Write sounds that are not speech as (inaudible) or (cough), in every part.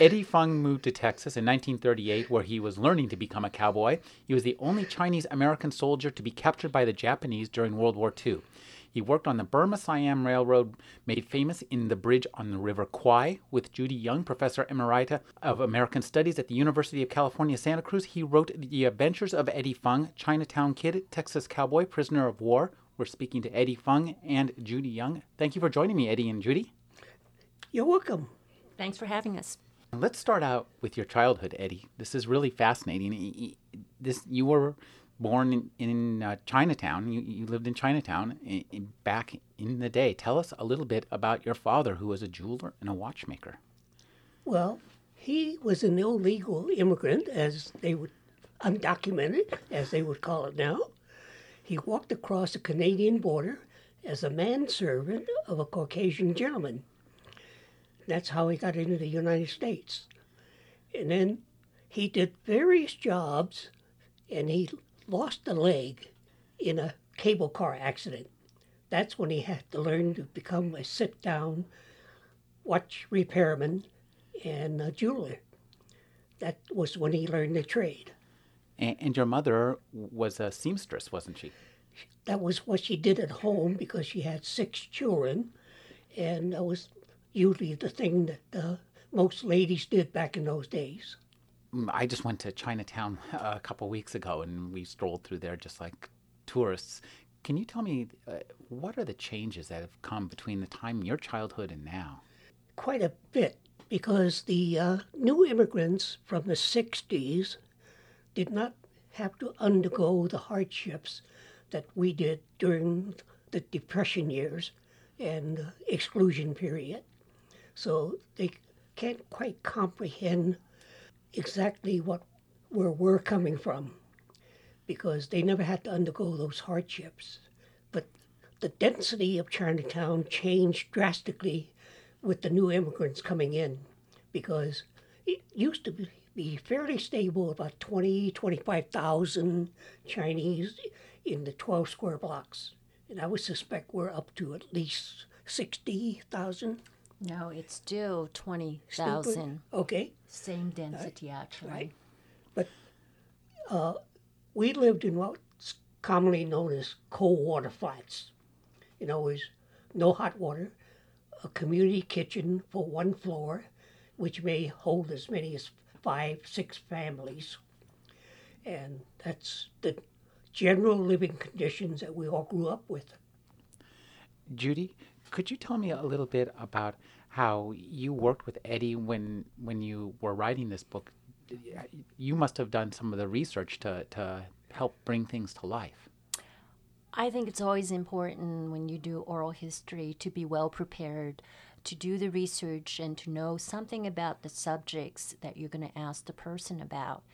Eddie Fung moved to Texas in 1938, where he was learning to become a cowboy. He was the only Chinese American soldier to be captured by the Japanese during World War II. He worked on the Burma Siam Railroad, made famous in the bridge on the River Kwai. With Judy Yung, professor emerita of American Studies at the University of California, Santa Cruz, he wrote The Adventures of Eddie Fung, Chinatown Kid, Texas Cowboy, Prisoner of War. We're speaking to Eddie Fung and Judy Yung. Thank you for joining me, Eddie and Judy. You're welcome. Thanks for having us. Let's start out with your childhood, Eddie. This is really fascinating. This you were born in, in uh, Chinatown. You, you, lived in Chinatown in, in, back in the day. Tell us a little bit about your father, who was a jeweler and a watchmaker. Well, he was an illegal immigrant, as they would undocumented, as they would call it now. He walked across the Canadian border as a manservant of a Caucasian gentleman. That's how he got into the United States. And then he did various jobs and he lost a leg in a cable car accident. That's when he had to learn to become a sit down watch repairman and a jeweler. That was when he learned the trade. And, and your mother was a seamstress, wasn't she? That was what she did at home because she had six children, and that was usually the thing that uh, most ladies did back in those days. Mm, I just went to Chinatown a couple weeks ago and we strolled through there just like tourists. Can you tell me uh, what are the changes that have come between the time your childhood and now? Quite a bit, because the uh, new immigrants from the 60s did not have to undergo the hardships that we did during the Depression years and exclusion period. So they can't quite comprehend exactly what where we're coming from because they never had to undergo those hardships. But the density of Chinatown changed drastically with the new immigrants coming in because it used to be, be fairly stable, about 20, 25,000 Chinese in the 12 square blocks. And I would suspect we're up to at least 60,000. No, it's still 20,000. Okay. Same density, right. actually. Right. But uh, we lived in what's commonly known as cold water flats. In other words, no hot water, a community kitchen for one floor, which may hold as many as five, six families. And that's the general living conditions that we all grew up with. Judy, could you tell me a little bit about how you worked with Eddie when when you were writing this book? You must have done some of the research to to help bring things to life. I think it's always important when you do oral history to be well prepared, to do the research and to know something about the subjects that you're going to ask the person about.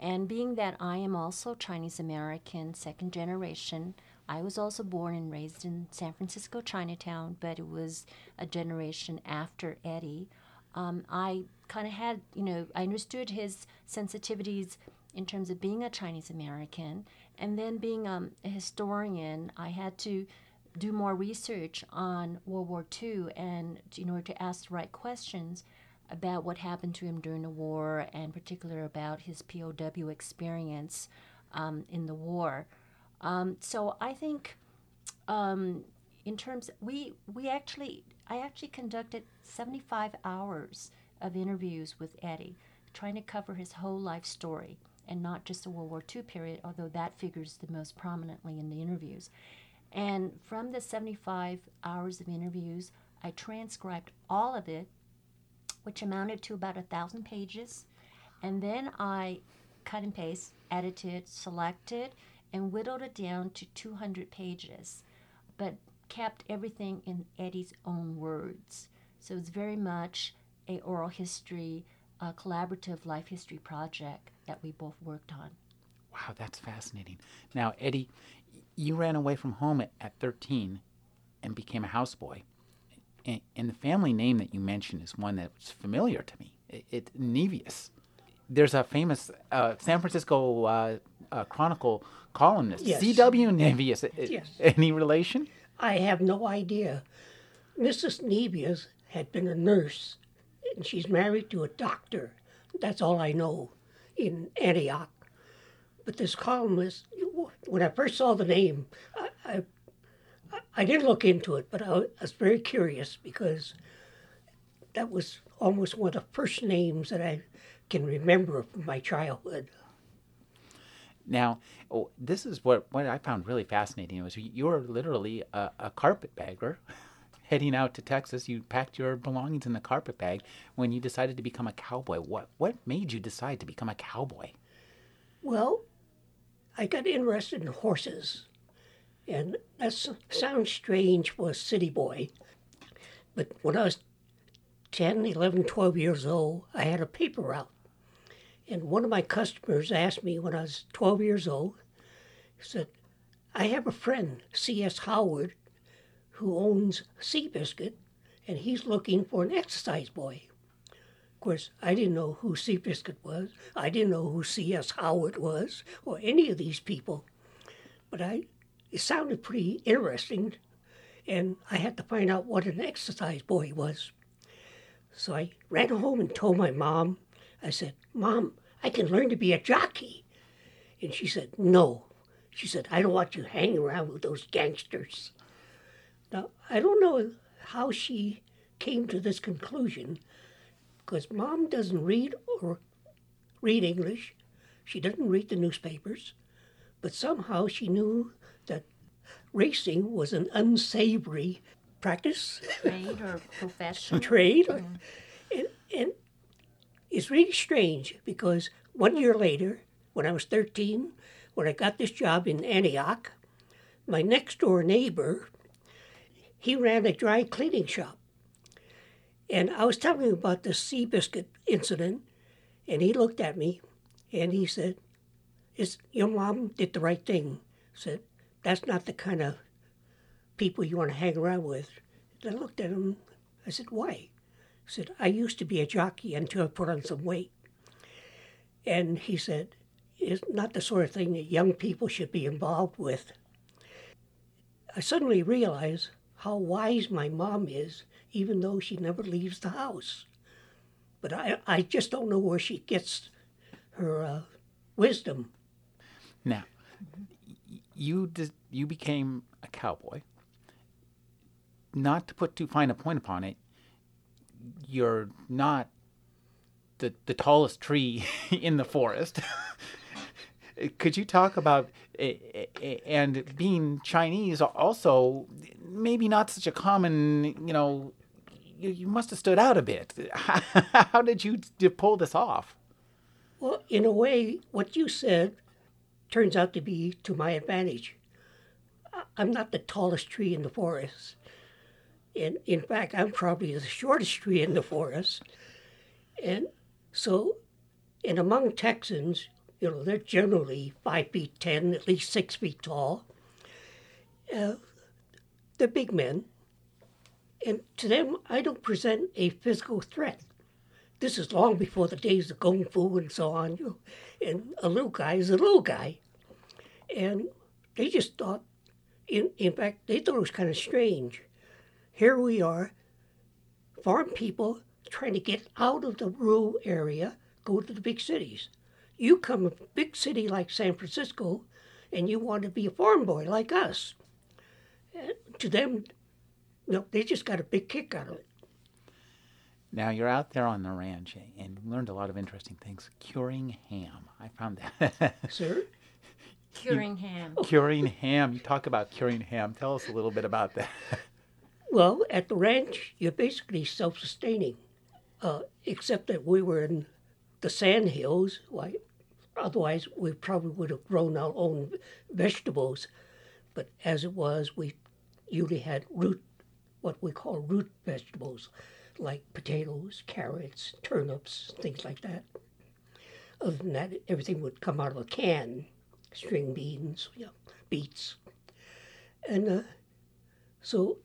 And being that I am also Chinese American, second generation, I was also born and raised in San Francisco, Chinatown, but it was a generation after Eddie. Um, I kind of had, you know, I understood his sensitivities in terms of being a Chinese American, and then being um, a historian, I had to do more research on World War II and in order to ask the right questions about what happened to him during the war, and particular about his POW experience um, in the war. Um, so I think, um, in terms, we we actually I actually conducted 75 hours of interviews with Eddie, trying to cover his whole life story and not just the World War II period, although that figures the most prominently in the interviews. And from the 75 hours of interviews, I transcribed all of it, which amounted to about a thousand pages, and then I cut and paste, edited, selected, and whittled it down to 200 pages, but kept everything in Eddie's own words. So it's very much a oral history, a collaborative life history project that we both worked on. Wow, that's fascinating. Now, Eddie, you ran away from home at, at 13 and became a houseboy. And, the family name that you mentioned is one that's familiar to me. It, Nevius. There's a famous uh, San Francisco uh, uh, Chronicle columnist, Yes. C.W. Nevius. Yes. Any relation? I have no idea. Mrs. Nevius had been a nurse, and she's married to a doctor. That's all I know in Antioch. But this columnist, when I first saw the name, I, I, I didn't look into it, but I was very curious because that was almost one of the first names that I can remember from my childhood. Now, oh, this is what, what I found really fascinating was you were literally a, a carpetbagger (laughs) heading out to Texas. You packed your belongings in the carpet bag when you decided to become a cowboy. What what made you decide to become a cowboy? Well, I got interested in horses. And that sounds strange for a city boy. But when I was 10, 11, 12 years old, I had a paper route. And one of my customers asked me when I was 12 years old, he said, I have a friend, C.S. Howard, who owns Seabiscuit, and he's looking for an exercise boy. Of course, I didn't know who Seabiscuit was. I didn't know who C.S. Howard was, or any of these people. But I, it sounded pretty interesting, and I had to find out what an exercise boy was. So I ran home and told my mom. I said, "Mom, I can learn to be a jockey." And she said, "No." She said, "I don't want you hanging around with those gangsters." Now, I don't know how she came to this conclusion because mom doesn't read or read English. She doesn't read the newspapers, but somehow she knew that racing was an unsavory practice, Trade or profession? trade, and, and it's really strange because one year later, when I was 13, when I got this job in Antioch, my next door neighbor, he ran a dry cleaning shop. And I was telling him about the Seabiscuit incident, and he looked at me and he said, Is your mom did the right thing? I said, That's not the kind of people you want to hang around with. And I looked at him, I said, Why? Said, I used to be a jockey until I put on some weight. And he said, It's not the sort of thing that young people should be involved with. I suddenly realized how wise my mom is, even though she never leaves the house. But I, I just don't know where she gets her uh, wisdom. Now, you dis- you became a cowboy. Not to put too fine a point upon it, you're not the the tallest tree (laughs) in the forest. (laughs) Could you talk about and being Chinese also maybe not such a common you know you, you must have stood out a bit. (laughs) How did you pull this off? Well, in a way, what you said turns out to be to my advantage. I'm not the tallest tree in the forest. And in fact, I'm probably the shortest tree in the forest. And so, and among Texans, you know, they're generally five feet ten, at least six feet tall. Uh, they're big men. And to them, I don't present a physical threat. This is long before the days of kung fu and so on. You know, and a little guy is a little guy. And they just thought, in, in fact, they thought it was kind of strange. Here we are, farm people trying to get out of the rural area, go to the big cities. You come from a big city like San Francisco, and you want to be a farm boy like us. And to them, no, they just got a big kick out of it. Now you're out there on the ranch and learned a lot of interesting things. Curing ham. I found that. (laughs) Sir? Curing ham. curing ham. You talk about curing ham. Tell us a little bit about that. (laughs) Well, at the ranch, you're basically self sustaining, uh, except that we were in the sand hills. Otherwise, we probably would have grown our own vegetables. But as it was, we usually had root, what we call root vegetables, like potatoes, carrots, turnips, things like that. Other than that, everything would come out of a can. string beans, you know, beets. And uh, so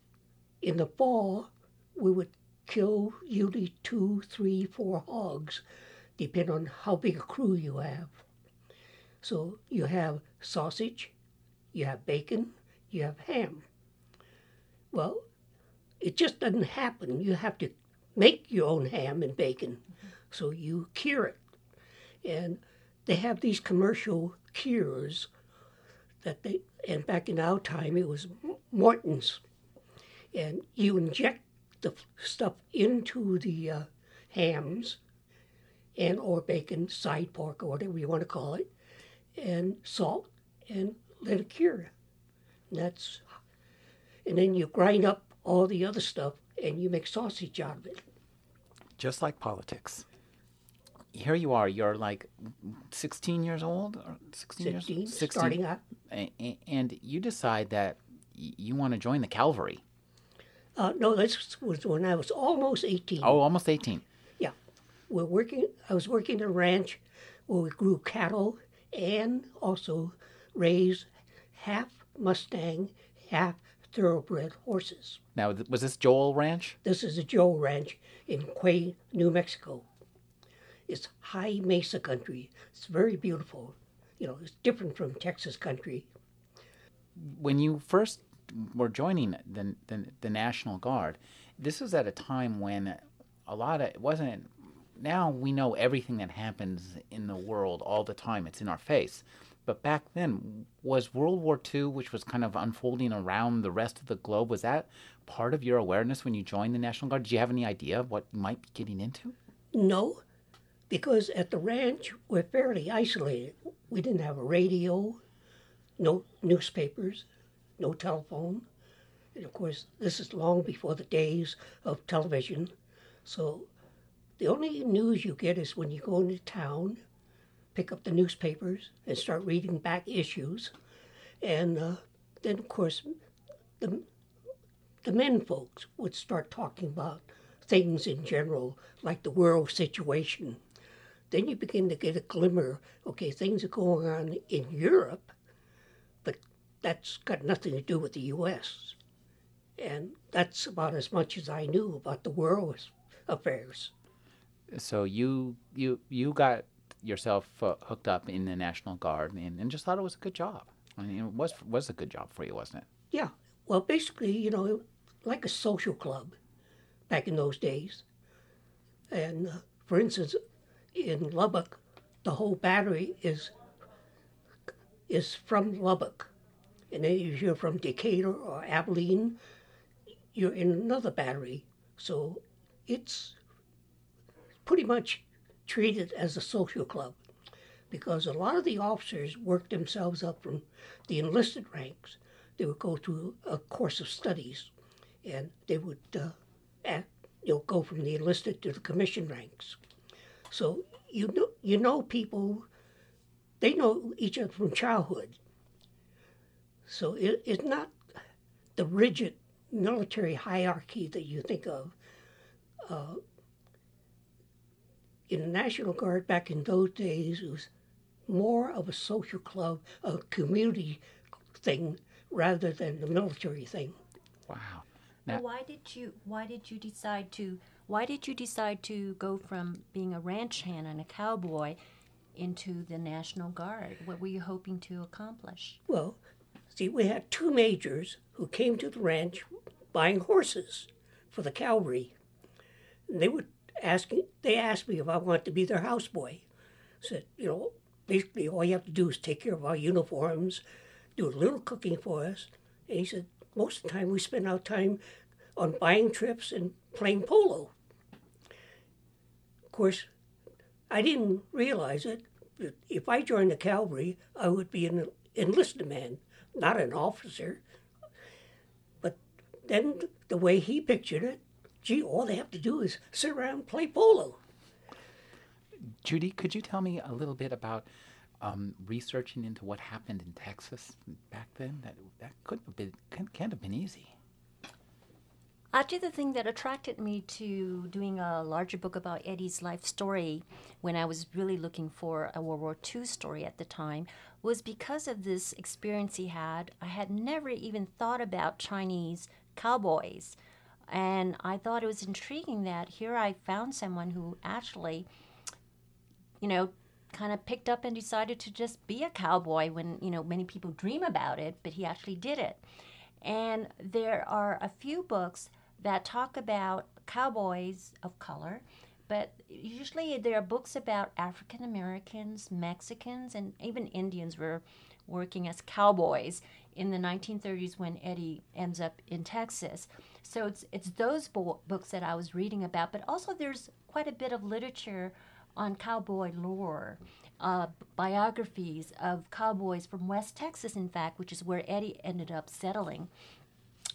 in the fall, we would kill usually two, three, four hogs, depending on how big a crew you have. So you have sausage, you have bacon, you have ham. Well, it just doesn't happen. You have to make your own ham and bacon. So you cure it. And they have these commercial cures that they, and back in our time it was Morton's. And you inject the stuff into the uh, hams and or bacon, side pork, or whatever you want to call it, and salt, and let it cure. And that's, and then you grind up all the other stuff and you make sausage out of it. Just like politics. Here you are. You're like 16 years old, or 16, 16, years, starting out. a- a- and you decide that you want to join the cavalry. Uh, no, this was when I was almost 18. Oh, almost 18. Yeah. We're working, I was working at a ranch where we grew cattle and also raised half Mustang, half thoroughbred horses. Now, was this Joel Ranch? This is a Joel Ranch in Quay, New Mexico. It's high mesa country. It's very beautiful. You know, it's different from Texas country. when you first were joining the, the the National Guard, this was at a time when a lot of it wasn't. Now we know everything that happens in the world all the time. It's in our face. But back then, was World War II, which was kind of unfolding around the rest of the globe, was that part of your awareness when you joined the National Guard? Did you have any idea what you might be getting into? No, because at the ranch we're fairly isolated. We didn't have a radio, no newspapers, no telephone. And of course, this is long before the days of television. So the only news you get is when you go into town, pick up the newspapers, and start reading back issues. And uh, then, of course, the, the men folks would start talking about things in general, like the world situation. Then you begin to get a glimmer okay, things are going on in Europe, that's got nothing to do with the U.S. And that's about as much as I knew about the world's affairs. So you you you got yourself uh, hooked up in the National Guard and, and just thought it was a good job. I mean, it was was a good job for you, wasn't it? Yeah, well, basically, you know, like a social club back in those days. And uh, for instance, in Lubbock, the whole battery is is from Lubbock, and then if you're from Decatur or Abilene, you're in another battery. So it's pretty much treated as a social club because a lot of the officers worked themselves up from the enlisted ranks. They would go through a course of studies, and they would uh, you know, go from the enlisted to the commission ranks. So you know, you know people, they know each other from childhood. So it, it's not the rigid military hierarchy that you think of. Uh, in the National Guard back in those days, it was more of a social club, a community thing, rather than the military thing. Wow. Now- why did you why did you decide to why did you decide to go from being a ranch hand and a cowboy into the National Guard? What were you hoping to accomplish? Well, see, we had two majors who came to the ranch buying horses for the cavalry. And they would ask they asked me if I wanted to be their houseboy. Said, you know, basically all you have to do is take care of our uniforms, do a little cooking for us. And he said, most of the time we spend our time on buying trips and playing polo. Of course, I didn't realize it. but If I joined the cavalry, I would be an enlisted man, not an officer. But then the way he pictured it, gee, all they have to do is sit around and play polo. Judy, could you tell me a little bit about um, researching into what happened in Texas back then? That that couldn't have been can't, can't have been easy. Actually, the thing that attracted me to doing a larger book about Eddie's life story when I was really looking for a World War II story at the time was because of this experience he had. I had never even thought about Chinese cowboys. And I thought it was intriguing that here I found someone who actually, you know, kind of picked up and decided to just be a cowboy when, you know, many people dream about it, but he actually did it. And there are a few books that talk about cowboys of color, but usually there are books about African Americans, Mexicans, and even Indians were working as cowboys in the 1930s when Eddie ends up in Texas. So it's it's those bo- books that I was reading about, but also there's quite a bit of literature on cowboy lore. Uh, biographies of cowboys from West Texas, in fact, which is where Eddie ended up settling.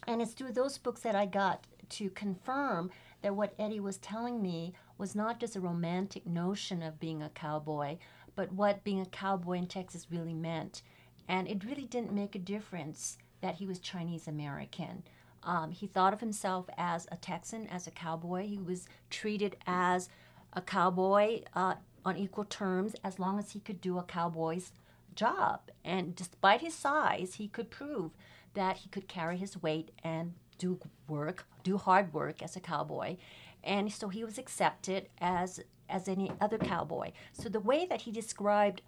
And it's through those books that I got to confirm that what Eddie was telling me was not just a romantic notion of being a cowboy, but what being a cowboy in Texas really meant. And it really didn't make a difference that he was Chinese American. Um, he thought of himself as a Texan, as a cowboy. He was treated as a cowboy uh, on equal terms as long as he could do a cowboy's job. And despite his size, he could prove that he could carry his weight and do work, do hard work as a cowboy. And so he was accepted as as any other cowboy. So the way that he described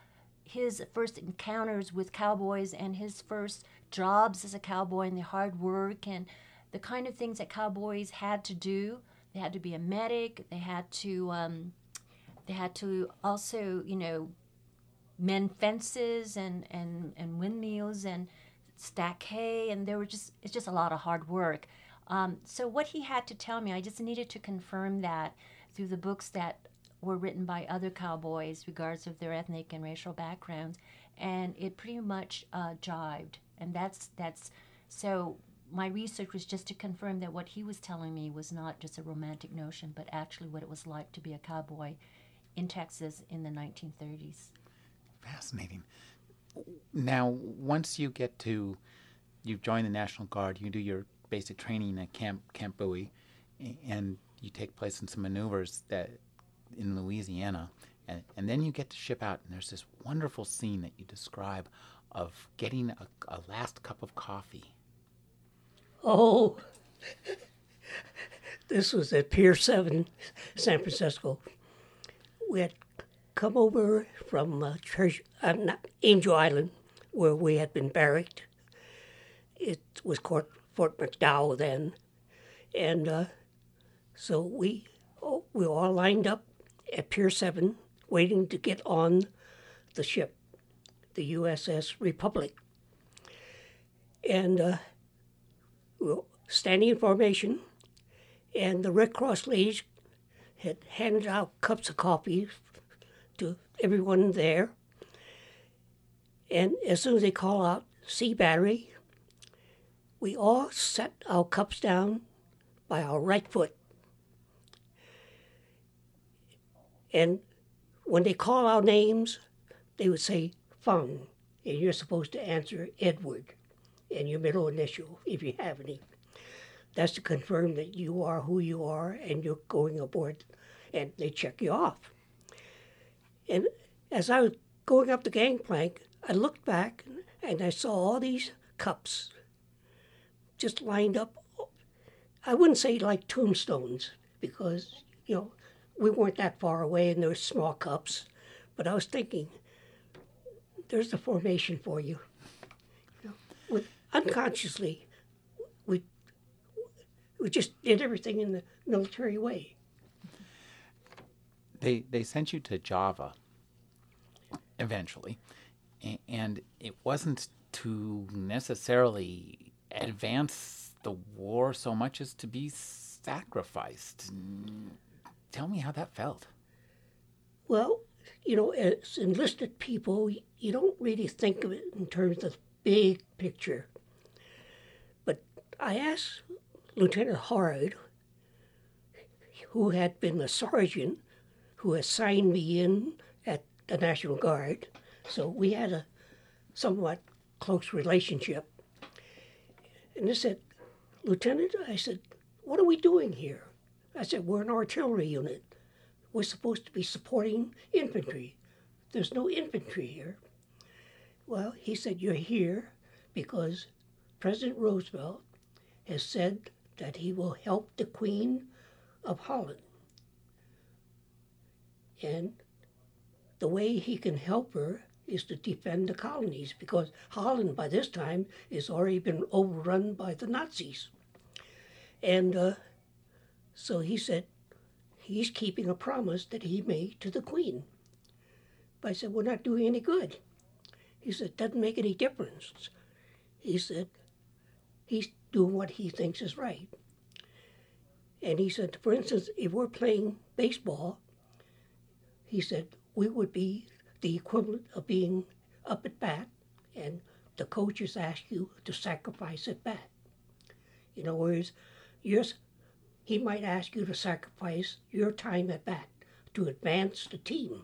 his first encounters with cowboys and his first jobs as a cowboy and the hard work and the kind of things that cowboys had to do. They had to be a medic. They had to um, they had to also you know mend fences and and and windmills and stack hay, and there were just it's just a lot of hard work. Um, so what he had to tell me, I just needed to confirm that through the books that were written by other cowboys, regardless of their ethnic and racial backgrounds, and it pretty much uh, jived. And that's that's so. My research was just to confirm that what he was telling me was not just a romantic notion, but actually what it was like to be a cowboy in Texas in the 1930s. Fascinating now once you get to you join the National Guard, you do your basic training at Camp Camp Bowie, and you take place in some maneuvers that in Louisiana, and, and then you get to ship out, and there's this wonderful scene that you describe of getting a, a last cup of coffee. Oh, this was at Pier 7, San Francisco. We had come over from uh, Church, uh, Angel Island, where we had been barracked. It was Fort, Fort McDowell then, and uh, so we oh, we all lined up at Pier Seven, waiting to get on the ship, the USS Republic, and uh, we were standing in formation, and the Red Cross ladies had handed out cups of coffee to everyone there. And as soon as they call out C battery, we all set our cups down by our right foot. And when they call our names, they would say Fung, and you're supposed to answer Edward and your middle initial if you have any. That's to confirm that you are who you are and you're going aboard, and they check you off. And as I was going up the gangplank, I looked back and I saw all these cups just lined up. I wouldn't say like tombstones because, you know, we weren't that far away and there were small cups. But I was thinking, there's the formation for you. you know, with, unconsciously, we, we just did everything in the military way they they sent you to Java eventually, and it wasn't to necessarily advance the war so much as to be sacrificed. Tell me how that felt. Well, you know, as enlisted people, you don't really think of it in terms of the big picture. But I asked Lieutenant Hard, who had been a sergeant who assigned me in at the National Guard. So we had a somewhat close relationship. And I said, Lieutenant, I said, What are we doing here? I said, We're an artillery unit. We're supposed to be supporting infantry. There's no infantry here. Well, he said, You're here because President Roosevelt has said that he will help the Queen of Holland. And the way he can help her is to defend the colonies because Holland by this time has already been overrun by the Nazis. And uh, so he said he's keeping a promise that he made to the Queen. But I said, We're not doing any good. He said, Doesn't make any difference. He said, He's doing what he thinks is right. And he said, For instance, if we're playing baseball, he said, we would be the equivalent of being up at bat, and the coaches ask you to sacrifice at bat. In other words, yours, he might ask you to sacrifice your time at bat to advance the team.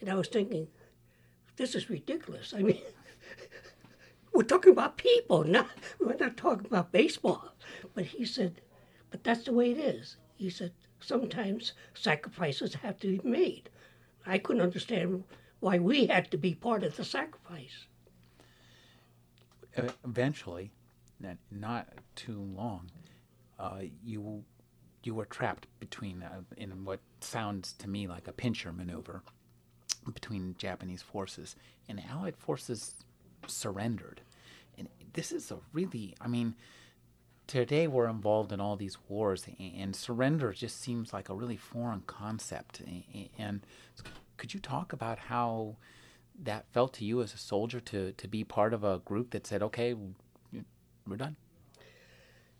And I was thinking, this is ridiculous. I mean, (laughs) we're talking about people, not we're not talking about baseball. But he said, but that's the way it is. He said, sometimes sacrifices have to be made. I couldn't understand why we had to be part of the sacrifice. Eventually, not too long, uh, you you were trapped between uh, in what sounds to me like a pincher maneuver between Japanese forces, and Allied forces surrendered. And this is a really, I mean, today we're involved in all these wars, and surrender just seems like a really foreign concept. And could you talk about how that felt to you as a soldier to, to be part of a group that said, okay, we're done?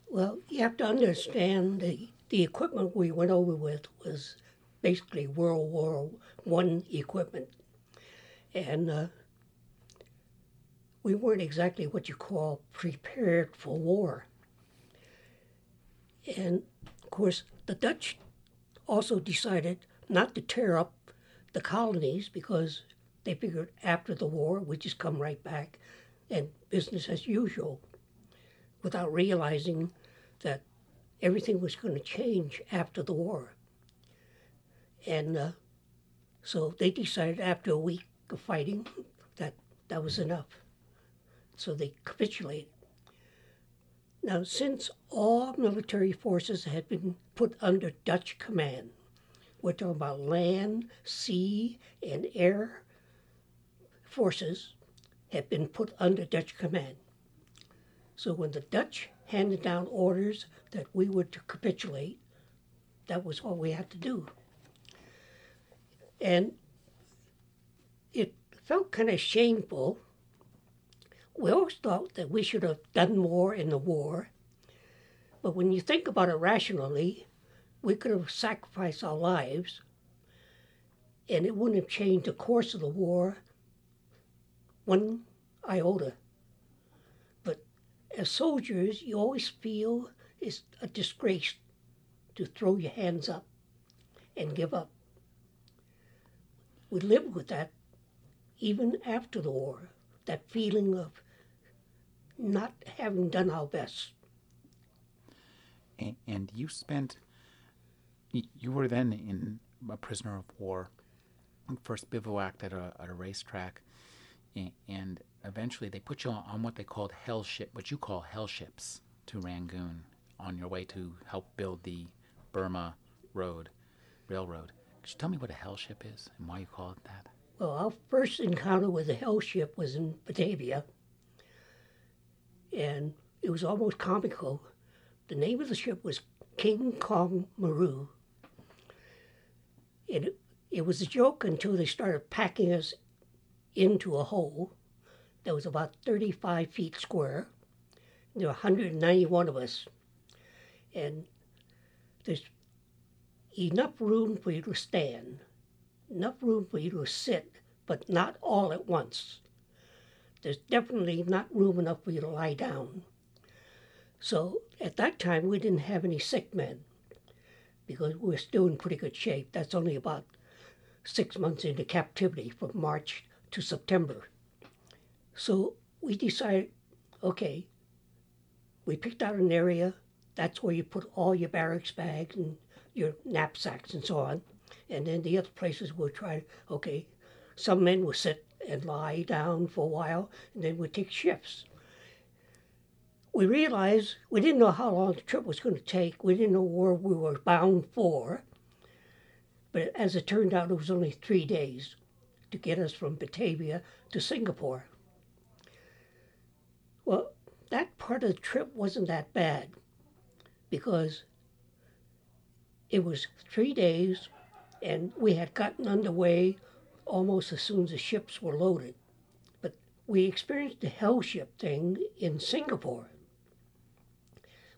Well, you have to understand the, the equipment we went over with was basically World War One equipment, and uh, we weren't exactly what you call prepared for war. And of course, the Dutch also decided not to tear up the colonies because they figured after the war we'd just come right back and business as usual without realizing that everything was going to change after the war. And uh, so they decided after a week of fighting that that was enough. So they capitulated. Now, since all military forces had been put under Dutch command, we're talking about land, sea, and air forces had been put under Dutch command. So when the Dutch handed down orders that we were to capitulate, that was what we had to do. And it felt kind of shameful we always thought that we should have done more in the war. But when you think about it rationally, we could have sacrificed our lives and it wouldn't have changed the course of the war one iota. But as soldiers, you always feel it's a disgrace to throw your hands up and give up. We lived with that even after the war, that feeling of not having done our best. And, you spent, you were then in a prisoner of war, first bivouacked at a, at a racetrack, and eventually they put you on what they called hell ship, what you call hell ships, to Rangoon on your way to help build the Burma Road, Railroad. Could you tell me what a hell ship is and why you call it that? Well, our first encounter with a hell ship was in Batavia, and it was almost comical. The name of the ship was King Kong Maru. And it, it was a joke until they started packing us into a hole that was about 35 feet square. There were 191 of us. And there's enough room for you to stand, enough room for you to sit, but not all at once there's definitely not room enough for you to lie down. So at that time, we didn't have any sick men because we were still in pretty good shape. That's only about six months into captivity from March to September. So we decided okay, we picked out an area that's where you put all your barracks bags and your knapsacks and so on. And then the other places would try, okay, some men would sit and lie down for a while, and then we'd take shifts. We realized we didn't know how long the trip was going to take. We didn't know where we were bound for. But as it turned out, it was only three days to get us from Batavia to Singapore. Well, that part of the trip wasn't that bad because it was three days and we had gotten underway almost as soon as the ships were loaded. But we experienced the hell ship thing in Singapore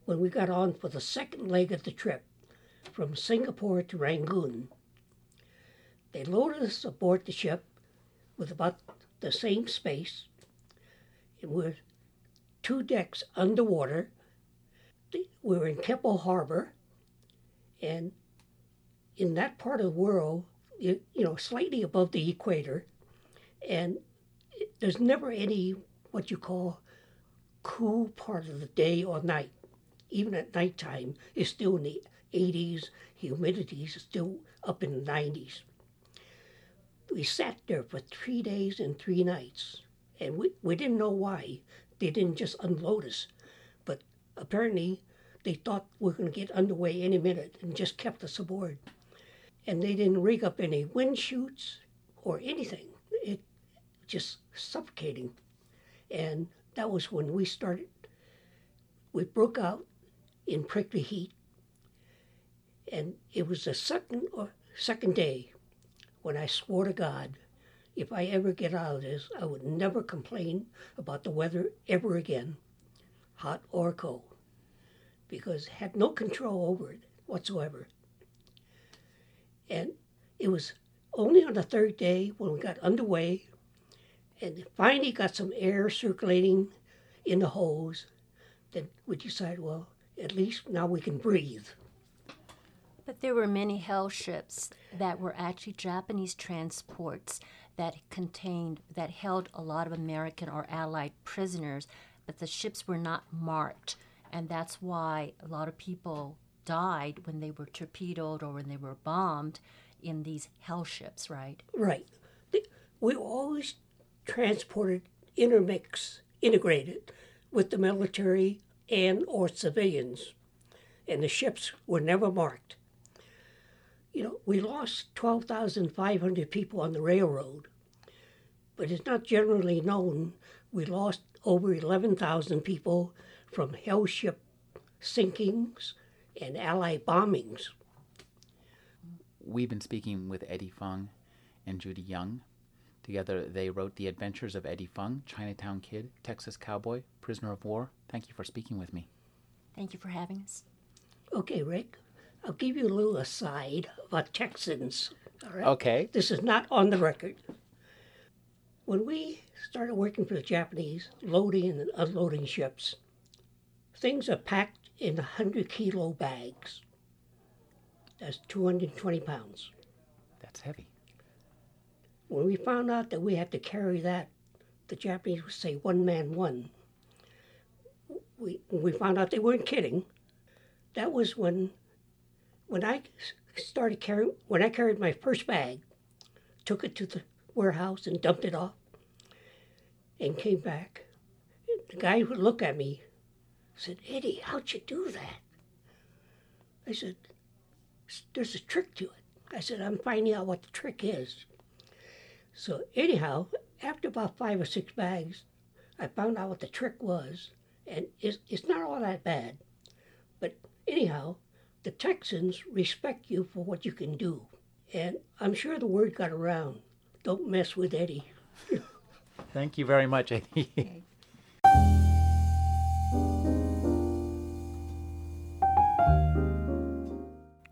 when we got on for the second leg of the trip from Singapore to Rangoon. They loaded us aboard the ship with about the same space. and we're two decks underwater. We were in Keppel Harbor, and in that part of the world, you, know, slightly above the equator, and there's never any what you call cool part of the day or night. Even at nighttime, it's still in the 80s, humidity is still up in the 90s. We sat there for three days and three nights, and we, we didn't know why. They didn't just unload us, but apparently they thought we were going to get underway any minute and just kept us aboard and they didn't rig up any wind chutes or anything. It just suffocating. And that was when we started. We broke out in prickly heat, and it was the second or second day when I swore to God, if I ever get out of this, I would never complain about the weather ever again, hot or cold, because had no control over it whatsoever. And it was only on the third day when we got underway and finally got some air circulating in the hose that we decided, well, at least now we can breathe. But there were many hell ships that were actually Japanese transports that contained, that held a lot of American or Allied prisoners, but the ships were not marked. And that's why a lot of people died when they were torpedoed or when they were bombed in these hell ships, right? Right. We always transported intermix, integrated with the military and or civilians, and the ships were never marked. You know, we lost 12,500 people on the railroad, but it's not generally known we lost over 11,000 people from hell ship sinkings and Allied bombings. We've been speaking with Eddie Fung and Judy Yung. Together, they wrote The Adventures of Eddie Fung, Chinatown Kid, Texas Cowboy, Prisoner of War. Thank you for speaking with me. Thank you for having us. Okay, Rick, I'll give you a little aside about Texans. All right? Okay. This is not on the record. When we started working for the Japanese, loading and unloading ships, things are packed in 100 kilo bags. That's 220 pounds. That's heavy. When we found out that we had to carry that, the Japanese would say one man one. We, we found out they weren't kidding, that was when, when I started carrying, when I carried my first bag, took it to the warehouse and dumped it off, and came back. The guy would look at me said, Eddie, how'd you do that? I said, there's a trick to it. I said, I'm finding out what the trick is. So, anyhow, after about five or six bags, I found out what the trick was, and it's, it's not all that bad. But, anyhow, the Texans respect you for what you can do. And I'm sure the word got around don't mess with Eddie. (laughs) Thank you very much, Eddie.